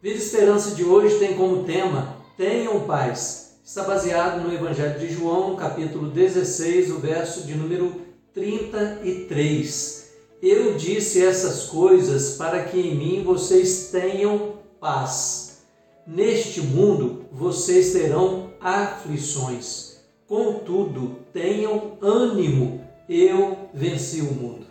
Vida Esperança de hoje tem como tema Tenham paz. Está baseado no Evangelho de João, capítulo 16, o verso de número 33. Eu disse essas coisas para que em mim vocês tenham paz. Neste mundo vocês terão aflições. Contudo, tenham ânimo. Eu venci o mundo.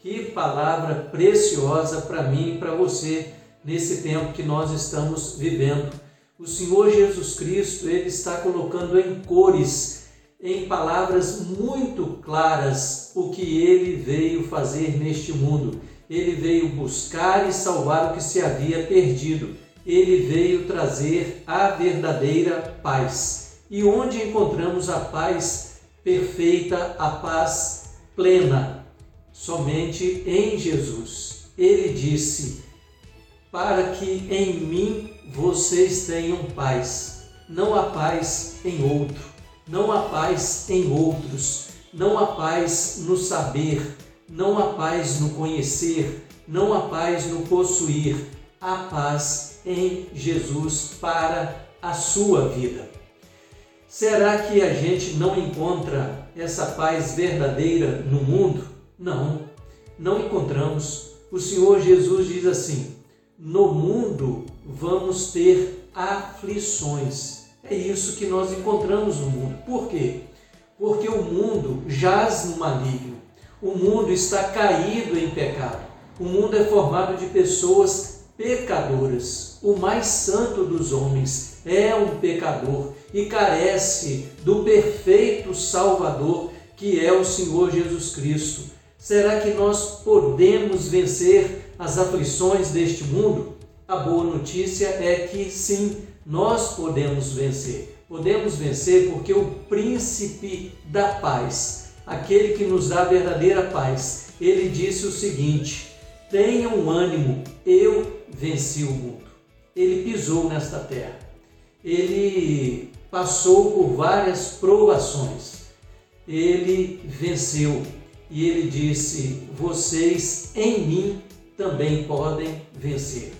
Que palavra preciosa para mim e para você nesse tempo que nós estamos vivendo. O Senhor Jesus Cristo, ele está colocando em cores, em palavras muito claras, o que ele veio fazer neste mundo. Ele veio buscar e salvar o que se havia perdido. Ele veio trazer a verdadeira paz. E onde encontramos a paz perfeita, a paz plena? Somente em Jesus. Ele disse: para que em mim vocês tenham paz. Não há paz em outro, não há paz em outros, não há paz no saber, não há paz no conhecer, não há paz no possuir. Há paz em Jesus para a sua vida. Será que a gente não encontra essa paz verdadeira no mundo? Não, não encontramos. O Senhor Jesus diz assim: no mundo vamos ter aflições. É isso que nós encontramos no mundo. Por quê? Porque o mundo jaz no maligno. O mundo está caído em pecado. O mundo é formado de pessoas pecadoras. O mais santo dos homens é um pecador e carece do perfeito Salvador que é o Senhor Jesus Cristo. Será que nós podemos vencer as aflições deste mundo, a boa notícia é que sim, nós podemos vencer. Podemos vencer porque o príncipe da paz, aquele que nos dá a verdadeira paz, ele disse o seguinte: tenham ânimo, eu venci o mundo. Ele pisou nesta terra. Ele passou por várias provações. Ele venceu e ele disse: Vocês em mim também podem vencer.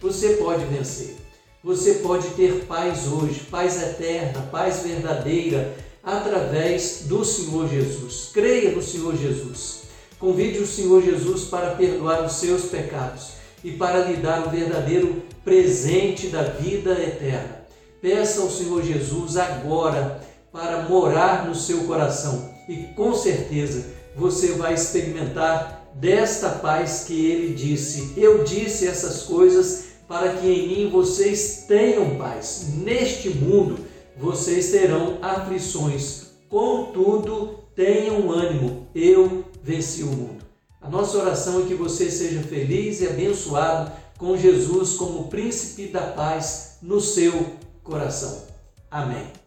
Você pode vencer. Você pode ter paz hoje, paz eterna, paz verdadeira, através do Senhor Jesus. Creia no Senhor Jesus. Convide o Senhor Jesus para perdoar os seus pecados e para lhe dar o verdadeiro presente da vida eterna. Peça ao Senhor Jesus agora para morar no seu coração e com certeza você vai experimentar desta paz que ele disse: Eu disse essas coisas para que em mim vocês tenham paz. Neste mundo vocês terão aflições, contudo, tenham ânimo, eu venci o mundo. A nossa oração é que você seja feliz e abençoado com Jesus como príncipe da paz no seu coração. Amém.